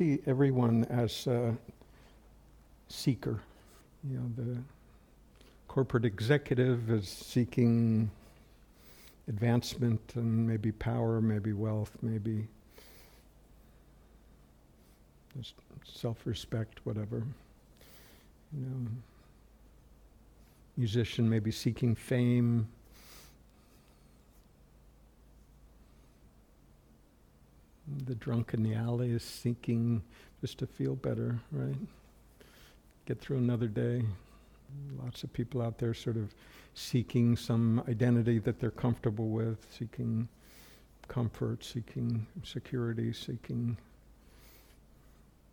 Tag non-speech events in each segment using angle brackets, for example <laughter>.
see everyone as a seeker. You know, the corporate executive is seeking advancement and maybe power, maybe wealth, maybe just self-respect, whatever. You know, musician maybe seeking fame. The drunk in the alley is seeking just to feel better, right? Get through another day. Lots of people out there sort of seeking some identity that they're comfortable with, seeking comfort, seeking security, seeking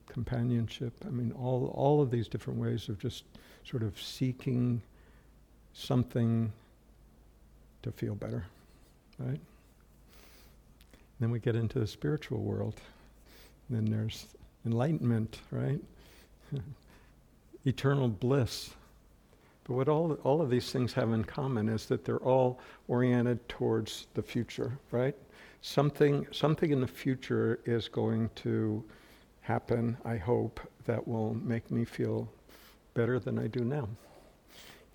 companionship. I mean, all, all of these different ways of just sort of seeking something to feel better, right? Then we get into the spiritual world. Then there's enlightenment, right? <laughs> Eternal bliss. But what all, all of these things have in common is that they're all oriented towards the future, right? Something, something in the future is going to happen, I hope, that will make me feel better than I do now.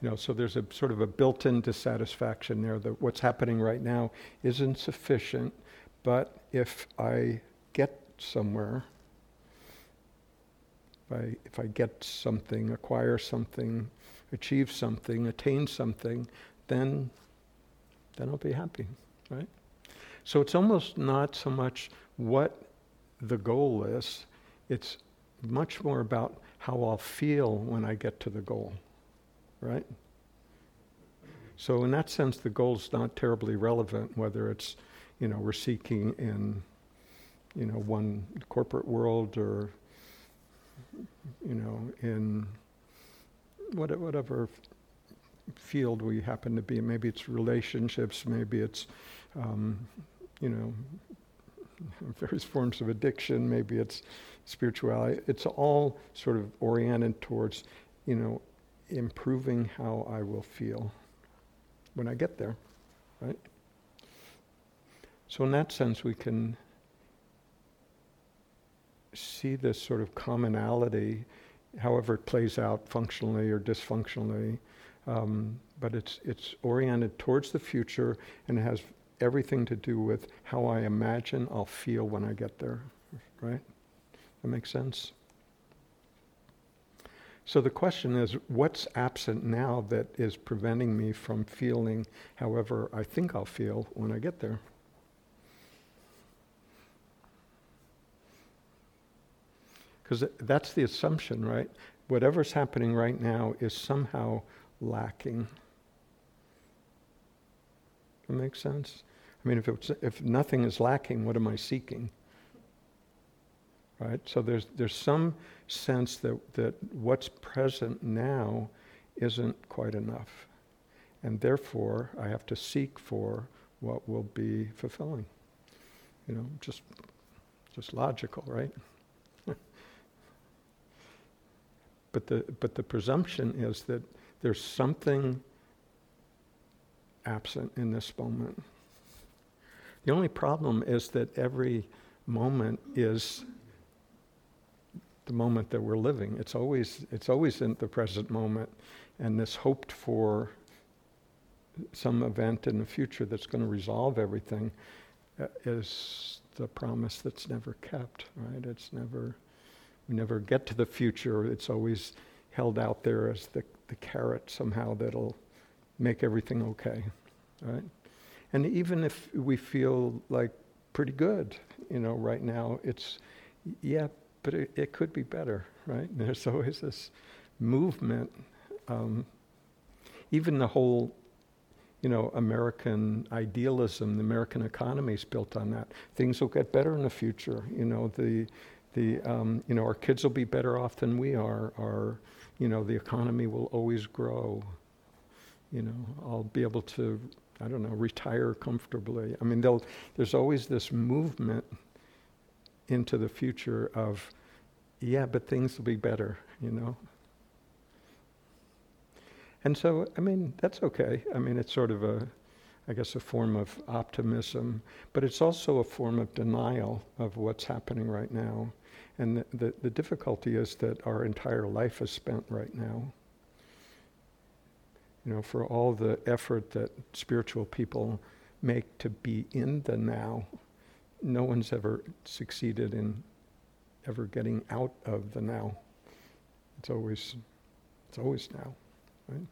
You know, so there's a sort of a built-in dissatisfaction there that what's happening right now isn't sufficient, but if I get somewhere, if I, if I get something, acquire something, achieve something, attain something, then, then I'll be happy, right? So it's almost not so much what the goal is, it's much more about how I'll feel when I get to the goal, right? So in that sense, the goal's not terribly relevant, whether it's, you know, we're seeking in, you know, one corporate world or, you know, in whatever field we happen to be. Maybe it's relationships, maybe it's, um, you know, <laughs> various forms of addiction, maybe it's spirituality. It's all sort of oriented towards, you know, improving how I will feel when I get there, right? So, in that sense, we can see this sort of commonality however it plays out functionally or dysfunctionally. Um, but it's, it's oriented towards the future and it has everything to do with how I imagine I'll feel when I get there, right? That makes sense? So the question is what's absent now that is preventing me from feeling however I think I'll feel when I get there? Because that's the assumption, right? Whatever's happening right now is somehow lacking. That makes sense? I mean, if, if nothing is lacking, what am I seeking? Right? So there's, there's some sense that, that what's present now isn't quite enough. And therefore, I have to seek for what will be fulfilling. You know, just, just logical, right? But the, but the presumption is that there's something absent in this moment. The only problem is that every moment is the moment that we're living. It's always, it's always in the present moment, and this hoped for some event in the future that's going to resolve everything uh, is the promise that's never kept, right? It's never we never get to the future. It's always held out there as the, the carrot somehow that'll make everything okay, right? And even if we feel like pretty good, you know, right now, it's, yeah, but it, it could be better, right? <laughs> There's always this movement. Um, even the whole, you know, American idealism, the American economy is built on that. Things will get better in the future. You know, the the, um, you know, our kids will be better off than we are. Our, you know, the economy will always grow. You know, I'll be able to, I don't know, retire comfortably. I mean, there's always this movement into the future of, yeah, but things will be better, you know. And so, I mean, that's okay. I mean, it's sort of a, I guess, a form of optimism, but it's also a form of denial of what's happening right now And the, the, the difficulty is that our entire life is spent right now. You know, for all the effort that spiritual people make to be in the now, no one's ever succeeded in ever getting out of the now. It's always, it's always now, right?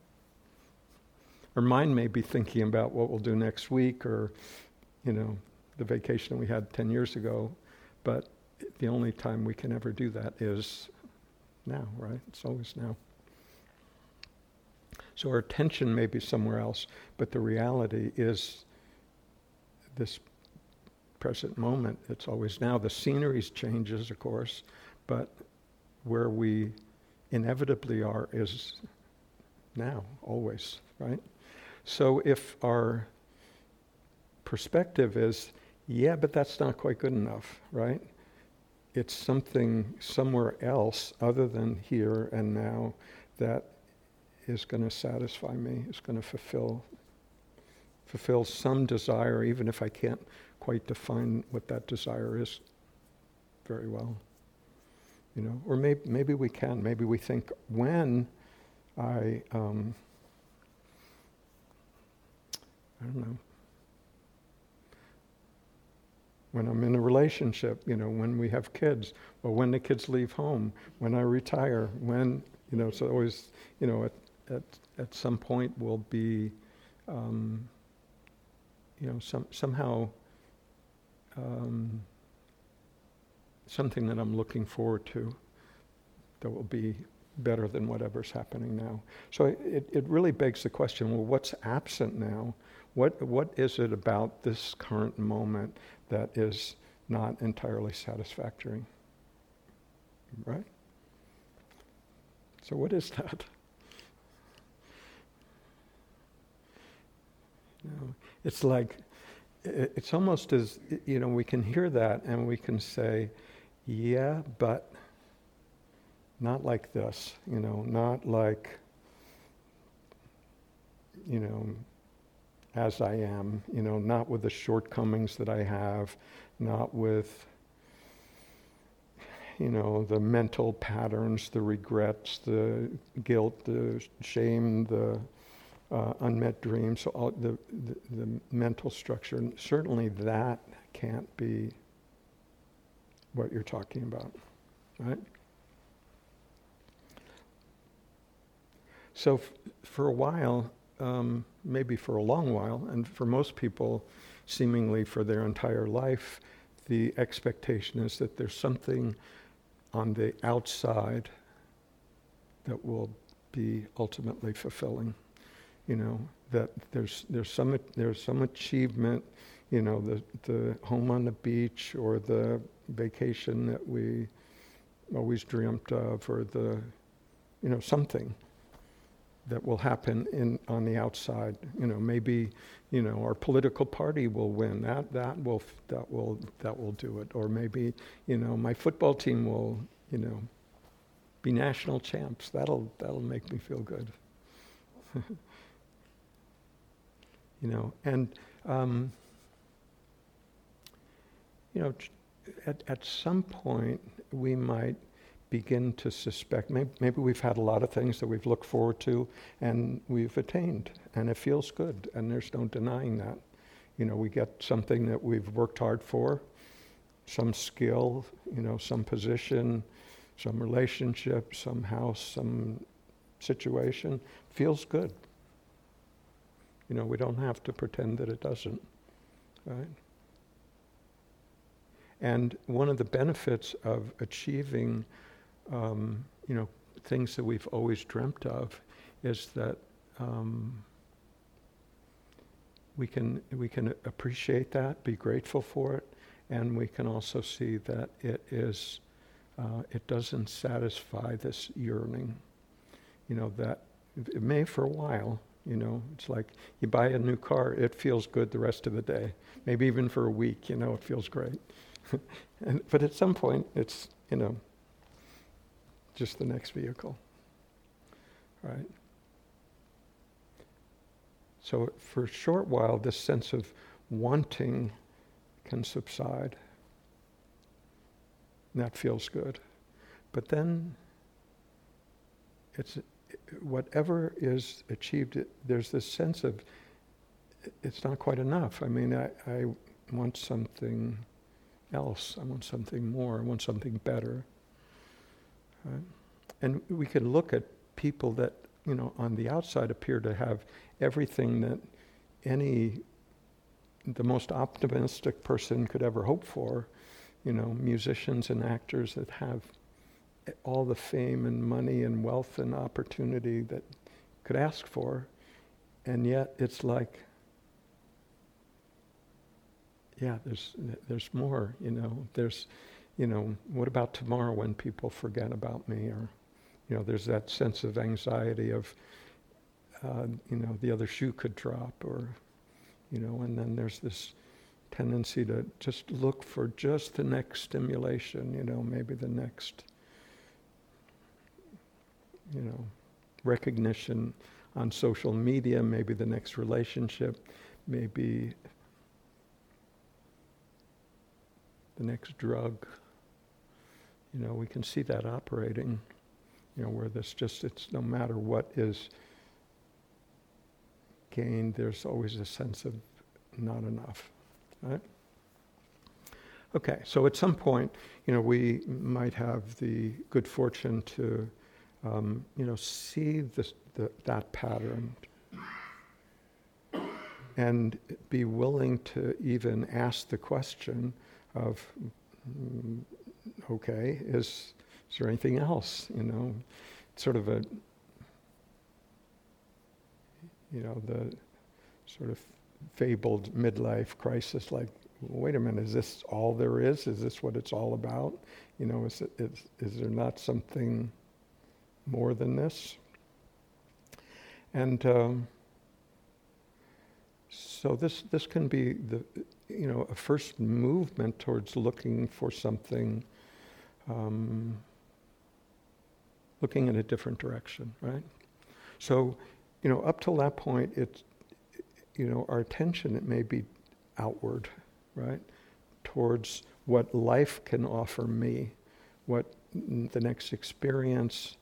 Our mind may be thinking about what we'll do next week or, you know, the vacation we had 10 years ago, but the only time we can ever do that is now, right? It's always now. So our attention may be somewhere else, but the reality is this present moment. It's always now. The scenery changes, of course, but where we inevitably are is now, always, right? So if our perspective is, yeah, but that's not quite good enough, right? It's something somewhere else other than here and now that is going to satisfy me, is going to fulfill fulfill some desire, even if I can't quite define what that desire is very well. You know, or maybe maybe we can. Maybe we think when I um, I don't know. When I'm in a relationship, you know, when we have kids, or when the kids leave home, when I retire, when, you know, so always, you know, at, at, at some point we'll be, um, you know, some, somehow um, something that I'm looking forward to that will be better than whatever's happening now. So it, it really begs the question well, what's absent now? What, what is it about this current moment that is not entirely satisfactory? Right? So, what is that? You know, it's like, it's almost as, you know, we can hear that and we can say, yeah, but not like this, you know, not like, you know, as I am, you know, not with the shortcomings that I have, not with, you know, the mental patterns, the regrets, the guilt, the shame, the uh, unmet dreams, all the, the, the mental structure. And Certainly that can't be what you're talking about, right? So f- for a while, um, maybe for a long while, and for most people, seemingly for their entire life, the expectation is that there's something on the outside that will be ultimately fulfilling. You know, that there's, there's, some, there's some achievement, you know, the, the home on the beach or the vacation that we always dreamt of or the, you know, something that will happen in, on the outside. You know, maybe, you know, our political party will win. That, that, will, that, will, that will do it. Or maybe, you know, my football team will, you know, be national champs. That'll, that'll make me feel good. <laughs> you know, and, um, you know, at, at some point we might begin to suspect. Maybe, maybe, we've had a lot of things that we've looked forward to and we've attained and it feels good and there's no denying that. You know we get something that we've worked hard for some skill you know some position some relationship some house some situation. Feels good. You know we don't have to pretend that it doesn't right? And one of the benefits of achieving um, you know, things that we've always dreamt of is that um, we can we can appreciate that, be grateful for it, and we can also see that it is uh, it doesn't satisfy this yearning. You know that it may for a while. You know, it's like you buy a new car, it feels good the rest of the day. Maybe even for a week, you know, it feels great. <laughs> and, but at some point, it's you know just the next vehicle. Right? So, for a short while, this sense of wanting can subside. and that feels good. But then it's whatever is achieved, there's this sense of it's not quite enough. I mean, I, I want something else. I want something more. I want something better. Right? And we can look at people that, you know, on the outside appear to have everything that any, the most optimistic person could ever hope for. You know, musicians and actors that have all the fame and money and wealth and opportunity that could ask for. And yet it's like, yeah, there's, there's more, you know, there's, you know, what about tomorrow when people forget about me or, you know, there's that sense of anxiety of, uh, you know, the other shoe could drop or, you know, and then there's this tendency to just look for just the next stimulation, you know, maybe the next, you know, recognition on social media, maybe the next relationship, maybe the next drug. You know, we can see that operating, you know, where this just, it's no matter what is gained, there's always a sense of not enough, right? Okay, so at some point, you know, we might have the good fortune to, um, you know, see this, the, that pattern and be willing to even ask the question of, mm, okay, is, is there anything else? You know, sort of a, you know, the sort of fabled midlife crisis, like, wait a minute, is this all there is? Is this what it's all about? You know, is, it, is, is there not something more than this? And um, so this, this can be the, you know, a first movement towards looking for something, um, looking in a different direction, right? So, you know, up till that point, it's, you know, our attention, it may be outward, right? Towards what life can offer me, what the next experience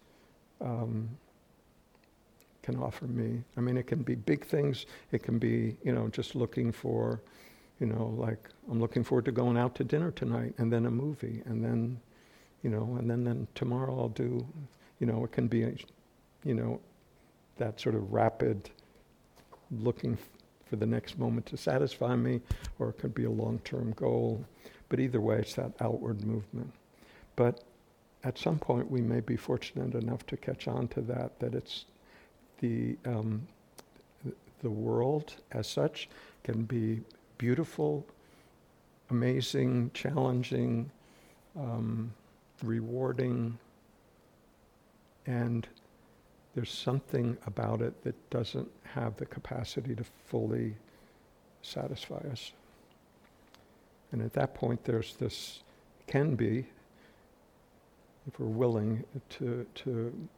um, can offer me. I mean, it can be big things. It can be, you know, just looking for, you know, like I'm looking forward to going out to dinner tonight, and then a movie, and then, you know, and then then tomorrow I'll do, you know, it can be, you know, that sort of rapid looking for the next moment to satisfy me, or it could be a long-term goal. But either way, it's that outward movement. But at some point, we may be fortunate enough to catch on to that, that it's the, um, the world as such can be beautiful, amazing, challenging, um, rewarding, and there's something about it that doesn't have the capacity to fully satisfy us. And at that point, there's this, can be, if we're willing to, to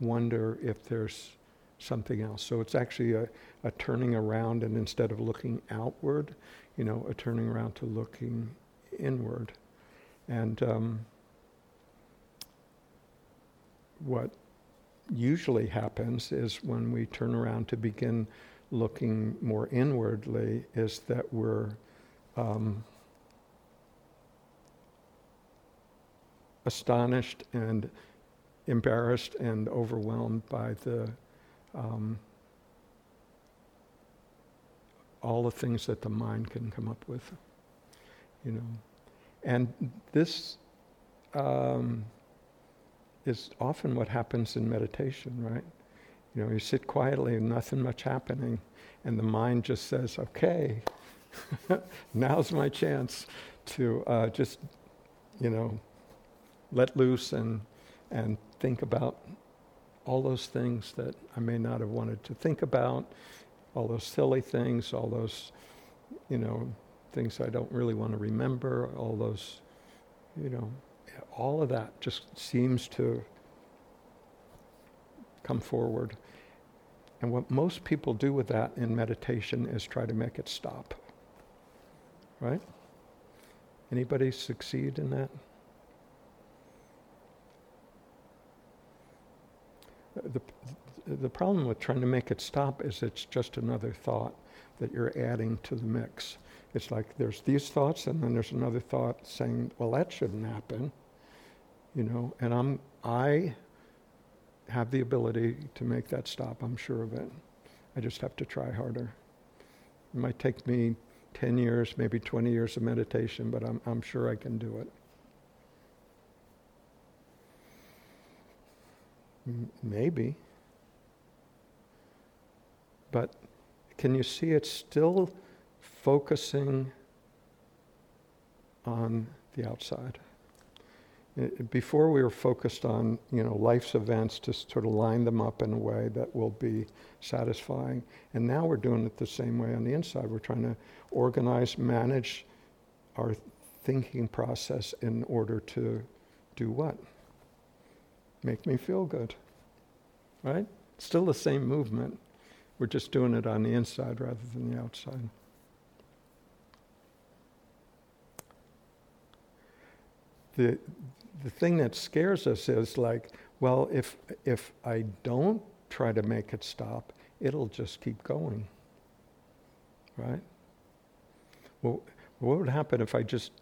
wonder if there's something else. So it's actually a, a turning around, and instead of looking outward, you know, a turning around to looking inward. And um, what usually happens is when we turn around to begin looking more inwardly, is that we're um, astonished and embarrassed and overwhelmed by the um, all the things that the mind can come up with, you know. And this um, is often what happens in meditation, right? You know, you sit quietly and nothing much happening, and the mind just says, okay, <laughs> now's my chance to uh, just, you know, let loose and, and think about all those things that I may not have wanted to think about, all those silly things, all those, you know, things I don't really want to remember, all those, you know, all of that just seems to come forward. And what most people do with that in meditation is try to make it stop. Right? Anybody succeed in that? The, the problem with trying to make it stop is it's just another thought that you're adding to the mix. It's like there's these thoughts, and then there's another thought saying, well, that shouldn't happen you know. And I'm I have the ability to make that stop. I'm sure of it. I just have to try harder. It might take me 10 years, maybe 20 years of meditation, but I'm, I'm sure I can do it. M- maybe. But can you see it's still focusing on the outside? Uh, before we were focused on you know life's events to sort of line them up in a way that will be satisfying. And now we're doing it the same way on the inside. We're trying to organize manage our thinking process in order to do what? Make me feel good right? Still the same movement. We're just doing it on the inside rather than the outside. The the thing that scares us is like, well, if, if I don't try to make it stop, it'll just keep going. Right? Well, what would happen if I just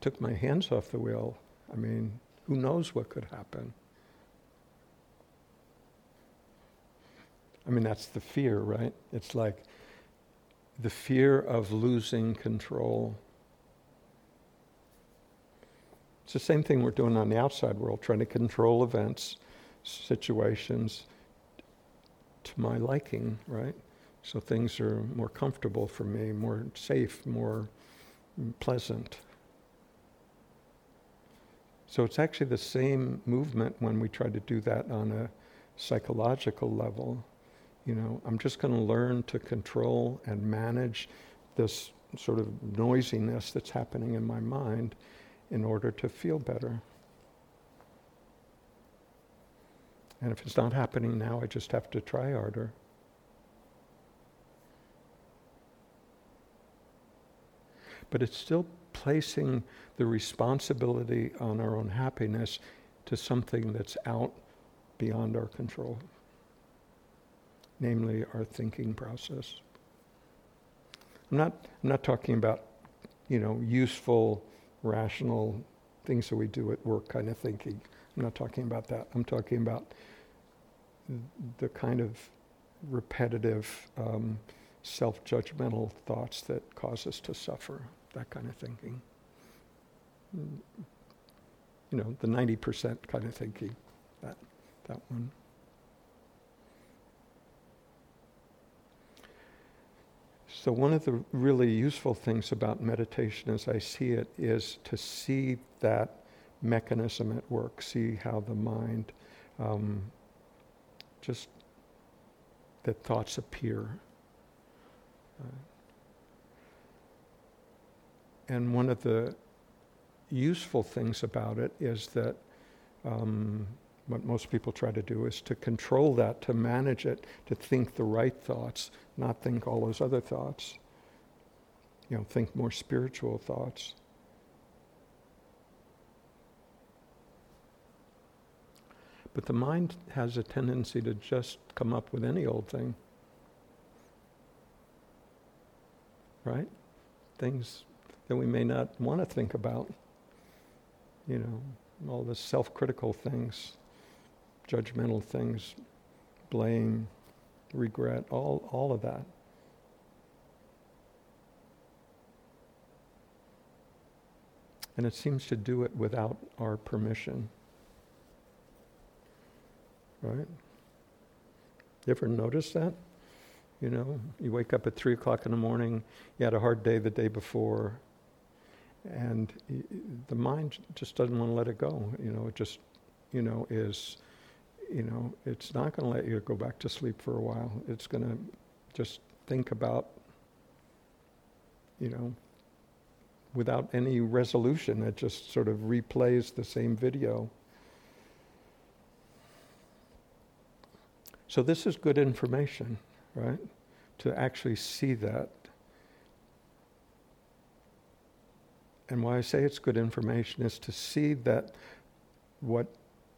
took my hands off the wheel? I mean, who knows what could happen? I mean, that's the fear, right? It's like the fear of losing control it's the same thing we're doing on the outside world, trying to control events, situations to my liking, right? So things are more comfortable for me, more safe, more pleasant. So it's actually the same movement when we try to do that on a psychological level. You know, I'm just going to learn to control and manage this sort of noisiness that's happening in my mind in order to feel better. And if it's not happening now, I just have to try harder. But it's still placing the responsibility on our own happiness to something that's out beyond our control, namely our thinking process. I'm not, I'm not talking about, you know, useful rational things that we do at work kind of thinking. I'm not talking about that. I'm talking about the kind of repetitive, um, self judgmental thoughts that cause us to suffer, that kind of thinking. You know, the 90% kind of thinking, that, that one. So, one of the really useful things about meditation as I see it is to see that mechanism at work, see how the mind um, just, that thoughts appear. Uh, and one of the useful things about it is that um, what most people try to do is to control that, to manage it, to think the right thoughts, not think all those other thoughts. You know, think more spiritual thoughts. But the mind has a tendency to just come up with any old thing. Right? Things that we may not want to think about. You know, all the self critical things judgmental things, blame, regret, all, all of that. And it seems to do it without our permission. Right? You ever notice that? You know, you wake up at 3 o'clock in the morning, you had a hard day the day before, and the mind just doesn't want to let it go. You know, it just, you know, is you know, it's not going to let you go back to sleep for a while. It's going to just think about, you know, without any resolution. It just sort of replays the same video. So, this is good information, right? To actually see that. And why I say it's good information is to see that what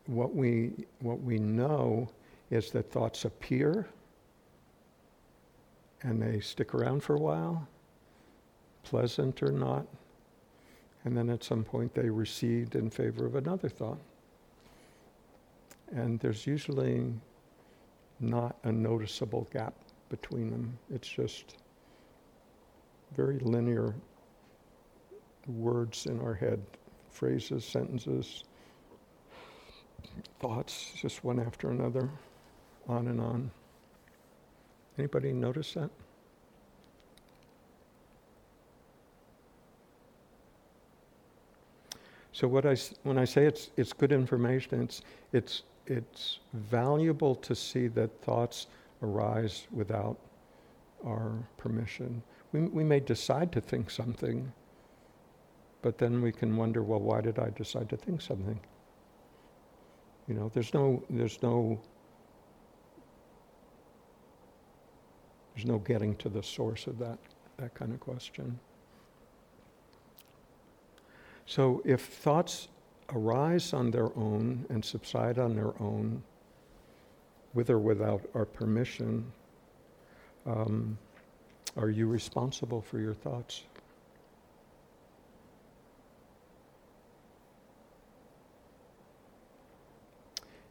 what we, what we know is that thoughts appear and they stick around for a while, pleasant or not, and then at some point they recede in favor of another thought. And there's usually not a noticeable gap between them. It's just very linear words in our head, phrases, sentences, thoughts, just one after another, on and on. Anybody notice that? So what I, when I say it's, it's good information, it's, it's, it's valuable to see that thoughts arise without our permission. We, we may decide to think something, but then we can wonder, well, why did I decide to think something? You know, there's no, there's no, there's no getting to the source of that, that kind of question. So if thoughts arise on their own and subside on their own, with or without our permission, um, are you responsible for your thoughts?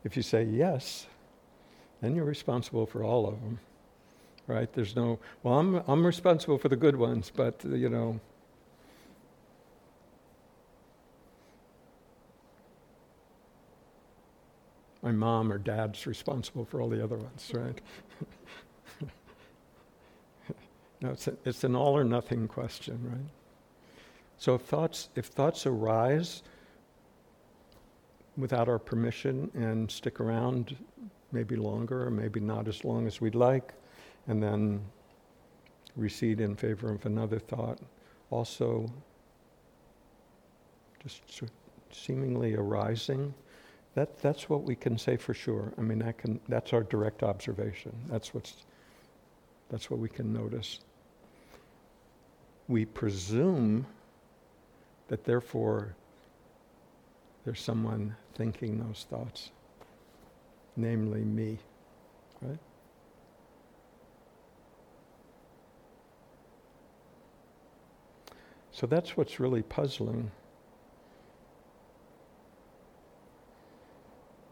If you say yes, then you're responsible for all of them, right? There's no, well, I'm, I'm responsible for the good ones, but, uh, you know, my mom or dad's responsible for all the other ones, right? <laughs> no, it's, a, it's an all or nothing question, right? So if thoughts, if thoughts arise without our permission and stick around maybe longer or maybe not as long as we'd like, and then recede in favor of another thought, also just seemingly arising that, that's what we can say for sure. I mean, that can, that's our direct observation. That's, what's, that's what we can notice. We presume that therefore there's someone thinking those thoughts, namely me, right? So that's what's really puzzling.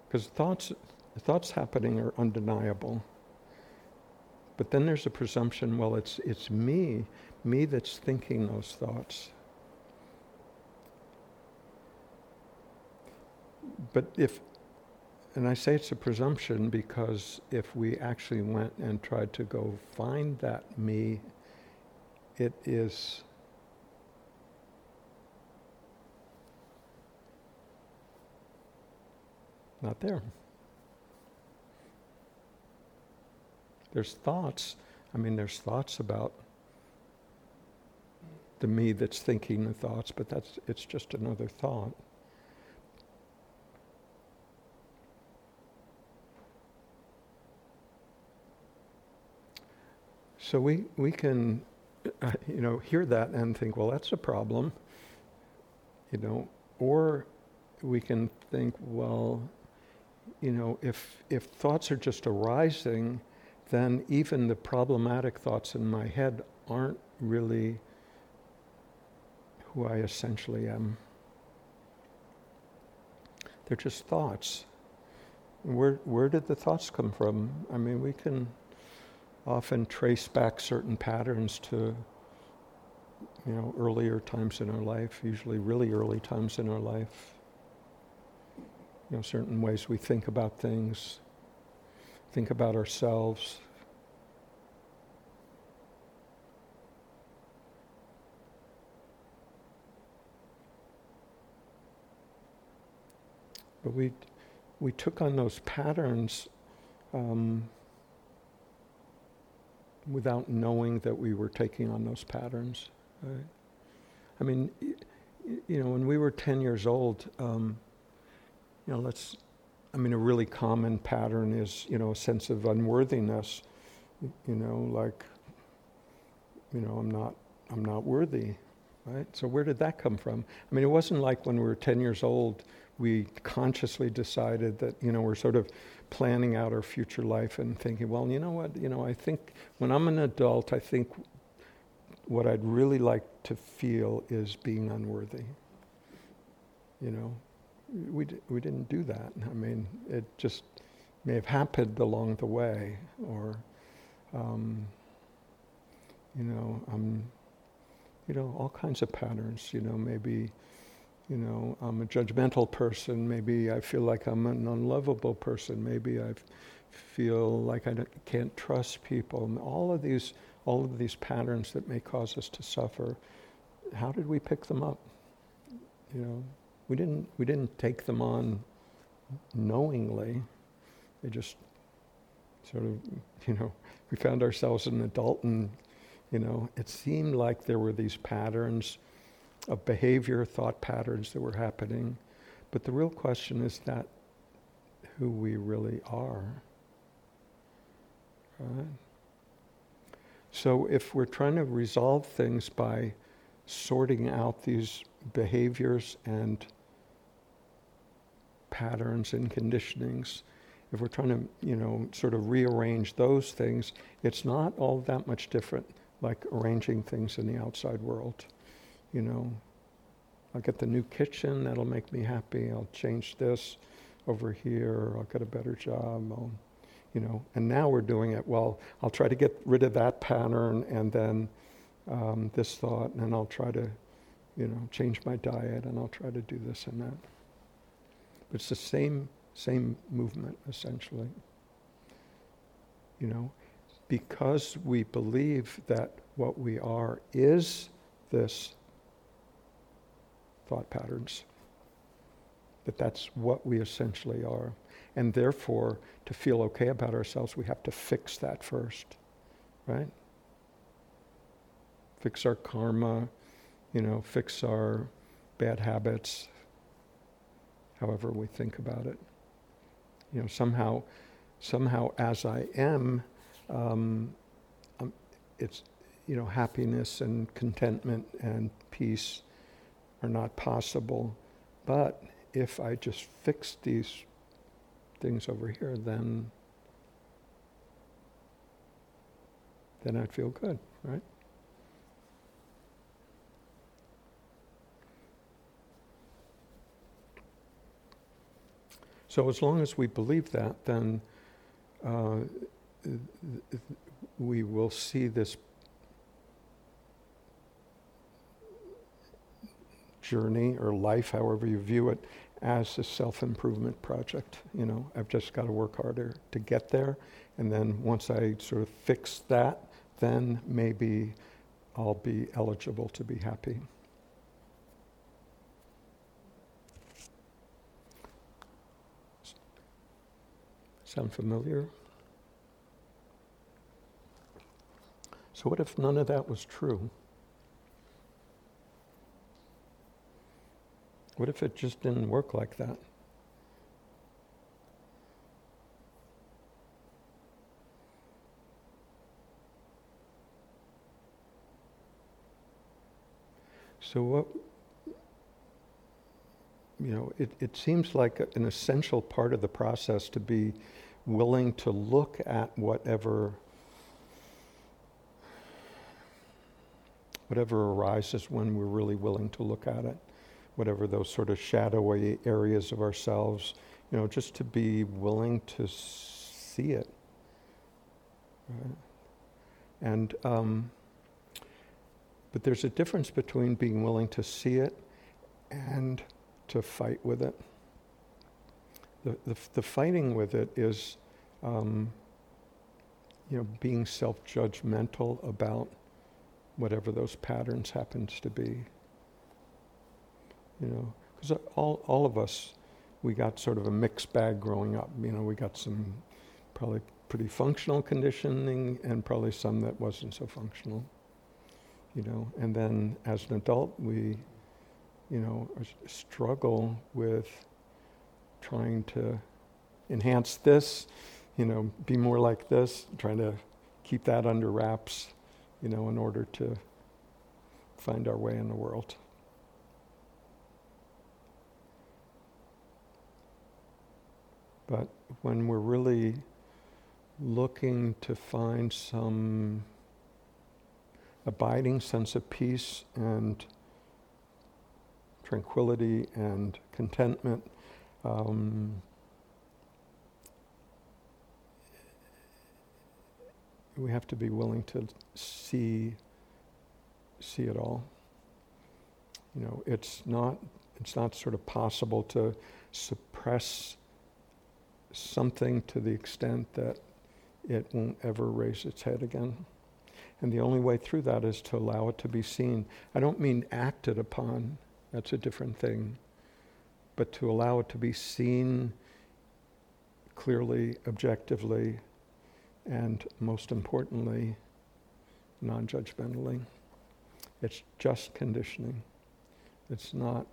Because thoughts, thoughts happening are undeniable. But then there's a presumption, well, it's, it's me, me that's thinking those thoughts. But if, and I say it's a presumption because if we actually went and tried to go find that me, it is Not there. There's thoughts. I mean, there's thoughts about the me that's thinking the thoughts, but that's it's just another thought. So we, we can, uh, <laughs> you know, hear that and think, well, that's a problem, you know, or we can think, well, you know, if, if thoughts are just arising, then even the problematic thoughts in my head aren't really who I essentially am. They're just thoughts. Where, where did the thoughts come from? I mean, we can often trace back certain patterns to you know earlier times in our life, usually really early times in our life you know, certain ways we think about things, think about ourselves. But we, we took on those patterns um, without knowing that we were taking on those patterns. Right? I mean, you know, when we were 10 years old, um, you know, let's, I mean, a really common pattern is, you know, a sense of unworthiness, you know, like, you know, I'm not, I'm not worthy, right? So where did that come from? I mean, it wasn't like when we were 10 years old, we consciously decided that, you know, we're sort of planning out our future life and thinking, well, you know what, you know, I think when I'm an adult, I think what I'd really like to feel is being unworthy. You know, we, d- we didn't do that. I mean, it just may have happened along the way, or, um, you know, um, you know, all kinds of patterns. You know, maybe, you know, I'm a judgmental person. Maybe I feel like I'm an unlovable person. Maybe I feel like I can't trust people. And all of these, all of these patterns that may cause us to suffer. How did we pick them up? You know, we didn't. We didn't take them on knowingly. They just sort of, you know, we found ourselves an adult and, you know, it seemed like there were these patterns of behavior, thought patterns that were happening. But the real question is that who we really are. Right? So if we're trying to resolve things by sorting out these behaviors and patterns and conditionings, if we're trying to, you know, sort of rearrange those things, it's not all that much different like arranging things in the outside world. You know, I'll get the new kitchen, that'll make me happy. I'll change this over here, I'll get a better job. I'll, you know, and now we're doing it. Well, I'll try to get rid of that pattern and then um, this thought, and I'll try to, you know, change my diet and I'll try to do this and that. But it's the same same movement, essentially. You know, because we believe that what we are is this thought patterns, that that's what we essentially are. And therefore, to feel okay about ourselves, we have to fix that first, right? Fix our karma, you know, fix our bad habits, however we think about it you know, somehow, somehow as I am, um, um, it's, you know, happiness and contentment and peace are not possible. But if I just fix these things over here, then then I'd feel good, right? So as long as we believe that, then uh, we will see this journey or life, however you view it, as a self-improvement project. You know, I've just got to work harder to get there, and then once I sort of fix that, then maybe I'll be eligible to be happy. Sound familiar? So, what if none of that was true? What if it just didn't work like that? So, what, you know, it, it seems like an essential part of the process to be willing to look at whatever whatever arises when we're really willing to look at it, whatever those sort of shadowy areas of ourselves, you know, just to be willing to see it. Right? And um, but there's a difference between being willing to see it and to fight with it the, the, the fighting with it is, um, you know, being self-judgmental about whatever those patterns happens to be. You know, because all, all of us, we got sort of a mixed bag growing up. You know, we got some probably pretty functional conditioning and probably some that wasn't so functional. You know, and then as an adult, we, you know, struggle with trying to enhance this, you know, be more like this, trying to keep that under wraps, you know, in order to find our way in the world. But when we're really looking to find some abiding sense of peace and tranquility and contentment, um, we have to be willing to see see it all. You know, it's not it's not sort of possible to suppress something to the extent that it won't ever raise its head again. And the only way through that is to allow it to be seen. I don't mean acted upon, that's a different thing, but to allow it to be seen clearly, objectively, and most importantly, non judgmentally. It's just conditioning. It's not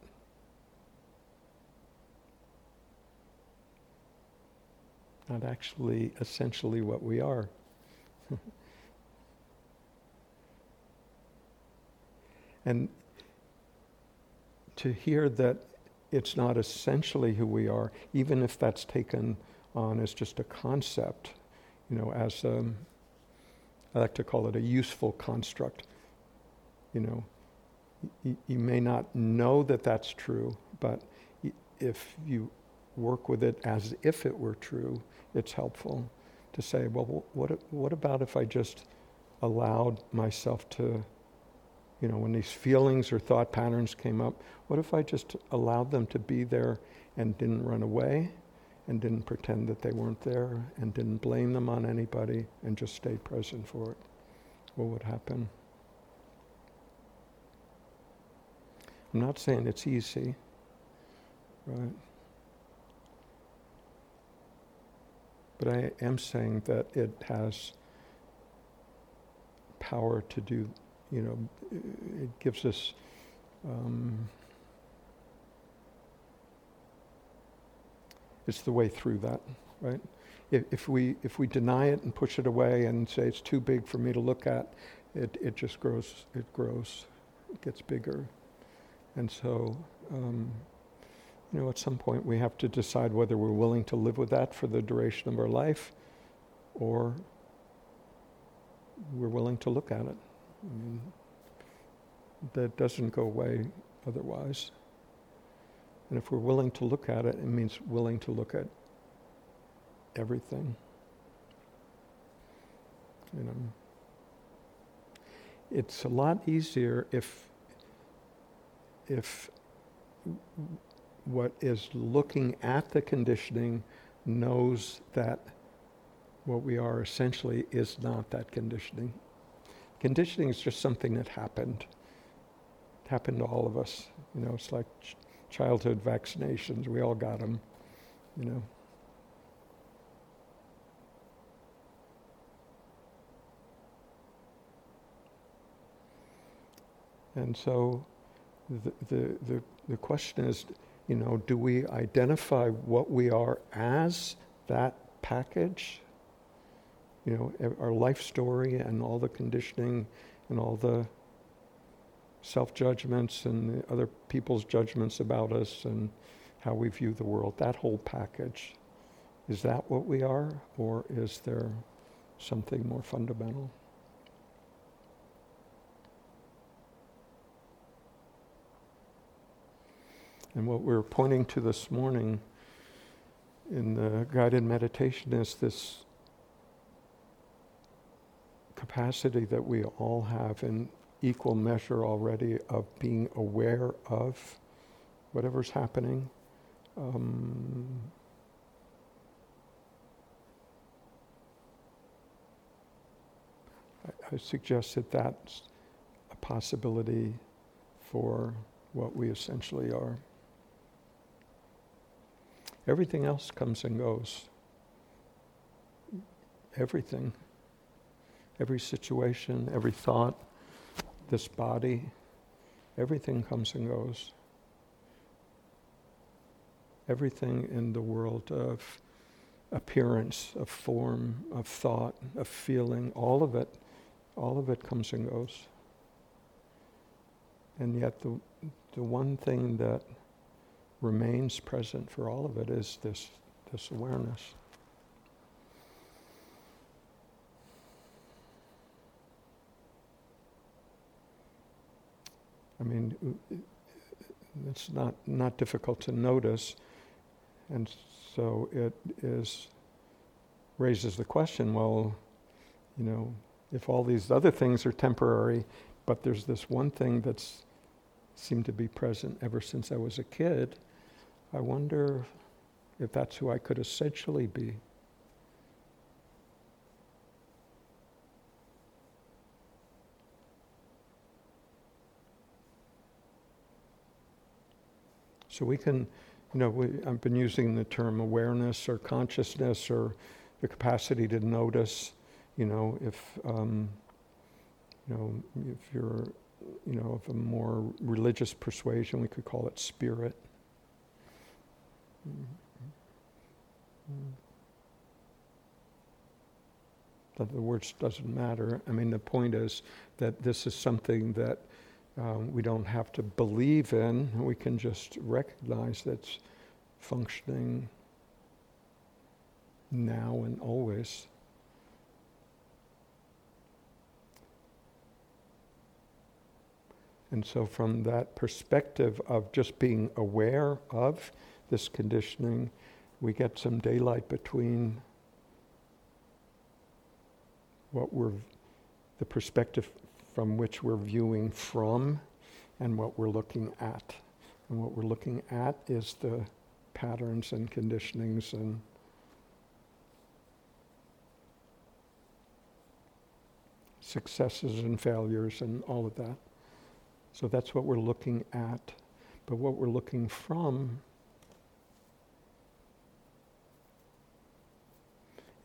not actually essentially what we are. <laughs> and to hear that it's not essentially who we are, even if that's taken on as just a concept, you know, as um, I like to call it a useful construct. You know, y- you may not know that that's true, but if you work with it as if it were true, it's helpful to say, well, what, what about if I just allowed myself to, you know, when these feelings or thought patterns came up, what if I just allowed them to be there and didn't run away and didn't pretend that they weren't there and didn't blame them on anybody and just stayed present for it? What would happen? I'm not saying it's easy, right? But I am saying that it has power to do, you know, it gives us. Um, it's the way through that, right? If, if, we if we deny it and push it away and say it's too big for me to look at, it it just grows. It grows, it gets bigger, and so. Um, you know, at some point we have to decide whether we're willing to live with that for the duration of our life or we're willing to look at it. I mean, that doesn't go away otherwise. And if we're willing to look at it, it means willing to look at everything. You know, it's a lot easier if if what is looking at the conditioning knows that what we are essentially is not that conditioning. Conditioning is just something that happened. It happened to all of us. You know, it's like ch- childhood vaccinations. We all got them, you know. And so the, the, the, the question is you know, do we identify what we are as that package? You know, our life story and all the conditioning and all the self judgments and other people's judgments about us and how we view the world, that whole package. Is that what we are, or is there something more fundamental? And what we're pointing to this morning in the guided meditation is this capacity that we all have in equal measure already of being aware of whatever's happening. Um, I, I suggest that that's a possibility for what we essentially are. Everything else comes and goes. Everything. Every situation, every thought, this body, everything comes and goes. Everything in the world of appearance, of form, of thought, of feeling, all of it, all of it comes and goes. And yet the, the one thing that remains present for all of it is this, this awareness. I mean, uh, uh, it's not, not difficult to notice, and so it is raises the question, well, you know, if all these other things are temporary, but there's this one thing that's seemed to be present ever since I was a kid, I wonder if that's who I could essentially be. So we can, you know, we, I've been using the term awareness or consciousness or the capacity to notice, you know, if, um, you know, if you're, you know, of a more religious persuasion, we could call it spirit. Mm-hmm. Mm-hmm. Mm-hmm. But the words doesn't matter. I mean, the point is that this is something that um, we don't have to believe in, we can just recognize that's functioning now and always. And so, from that perspective of just being aware of this conditioning, we get some daylight between what we're, the perspective from which we're viewing from and what we're looking at. And what we're looking at is the patterns and conditionings and successes and failures and all of that. So that's what we're looking at. But what we're looking from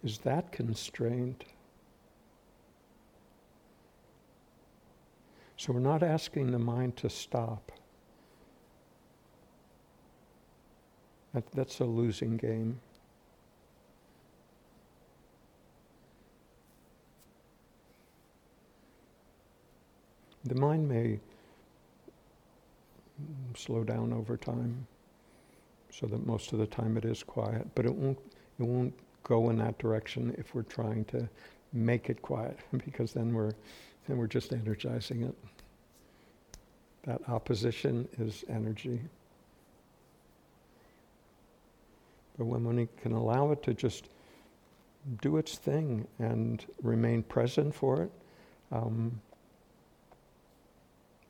is that constraint. So we're not asking the mind to stop. That, that's a losing game. The mind may slow down over time so that most of the time it is quiet, but it won't, it won't go in that direction if we're trying to make it quiet <laughs> because then we're and we're just energizing it. That opposition is energy. But when we can allow it to just do its thing and remain present for it, um,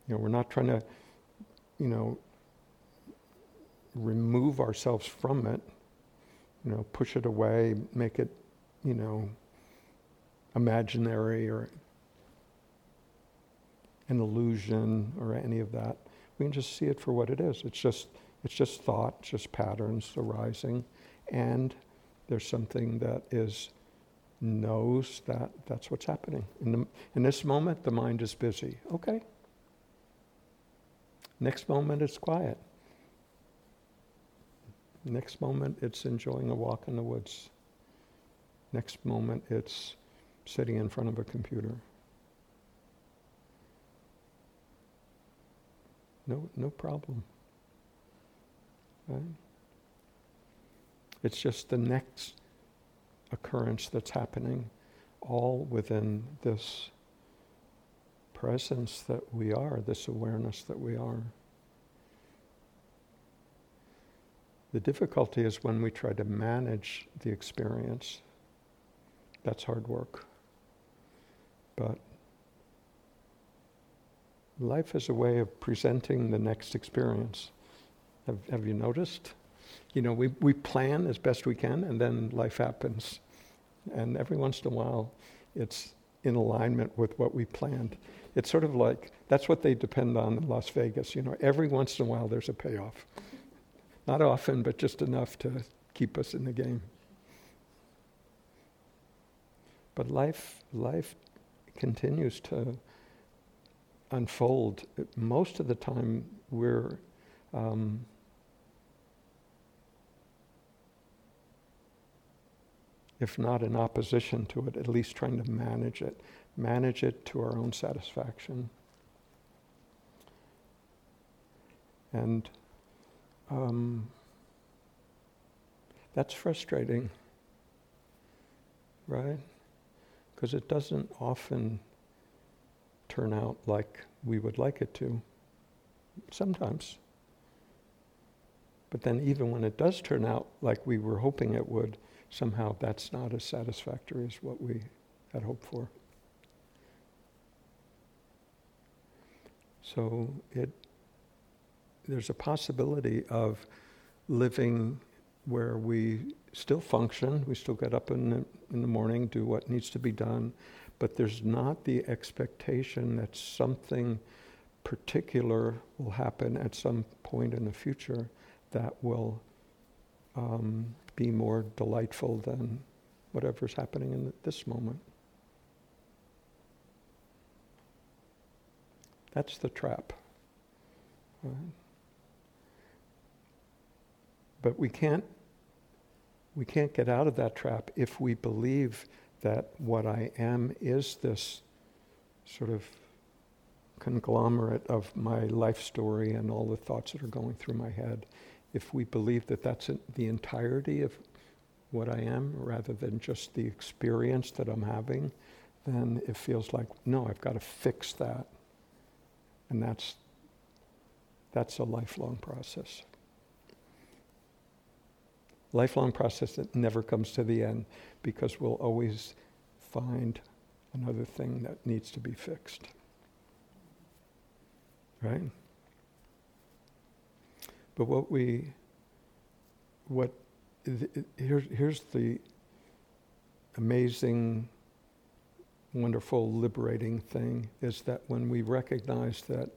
you know, we're not trying to, you know, remove ourselves from it, you know, push it away, make it, you know, imaginary or an illusion or any of that. We can just see it for what it is. It's just it's just thought, just patterns arising, and there's something that is knows that that's what's happening. In, the, in this moment, the mind is busy. Okay. Next moment, it's quiet. Next moment, it's enjoying a walk in the woods. Next moment, it's sitting in front of a computer. No, no problem. Right? It's just the next occurrence that's happening, all within this presence that we are, this awareness that we are. The difficulty is when we try to manage the experience. That's hard work. But life is a way of presenting the next experience. Have, have you noticed? You know, we, we plan as best we can, and then life happens. And every once in a while, it's in alignment with what we planned. It's sort of like that's what they depend on in Las Vegas. You know, every once in a while, there's a payoff. Not often, but just enough to keep us in the game. But life, life continues to unfold. Most of the time, we're um, if not in opposition to it, at least trying to manage it, manage it to our own satisfaction. And um, That's frustrating, right? Because it doesn't often turn out like we would like it to. Sometimes. But then, even when it does turn out like we were hoping it would, somehow that's not as satisfactory as what we had hoped for. So it, there's a possibility of living where we still function, we still get up in the, in the morning, do what needs to be done, but there's not the expectation that something particular will happen at some point in the future that will um, be more delightful than whatever's happening in this moment. That's the trap. Right? But we can't we can't get out of that trap if we believe that what I am is this sort of conglomerate of my life story and all the thoughts that are going through my head. If we believe that that's the entirety of what I am rather than just the experience that I'm having, then it feels like, no, I've got to fix that. And that's, that's a lifelong process. Lifelong process that never comes to the end because we'll always find another thing that needs to be fixed. Right? But what we, what, here's, here's the amazing wonderful, liberating thing is that when we recognize that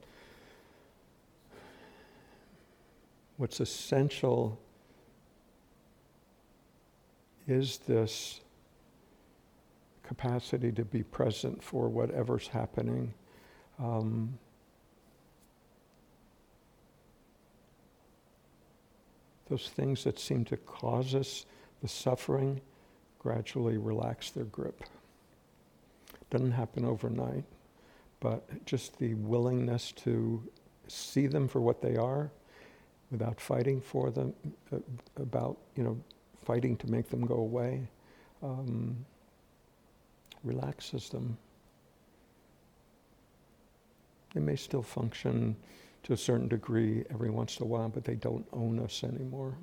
what's essential is this capacity to be present for whatever's happening. Um, those things that seem to cause us the suffering gradually relax their grip. Doesn't happen overnight, but just the willingness to see them for what they are without fighting for them, uh, about, you know, fighting to make them go away, um, relaxes them. They may still function to a certain degree every once in a while, but they don't own us anymore.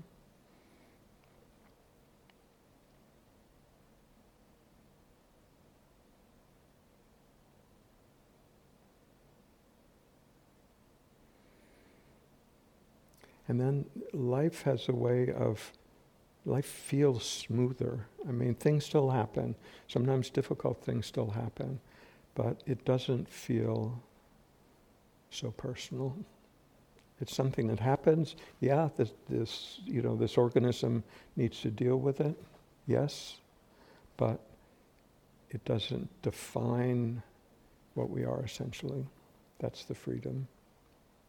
And then life has a way of, life feels smoother. I mean, things still happen. Sometimes difficult things still happen, but it doesn't feel so personal. It's something that happens. Yeah, this, this, you know, this organism needs to deal with it. Yes, but it doesn't define what we are essentially. That's the freedom.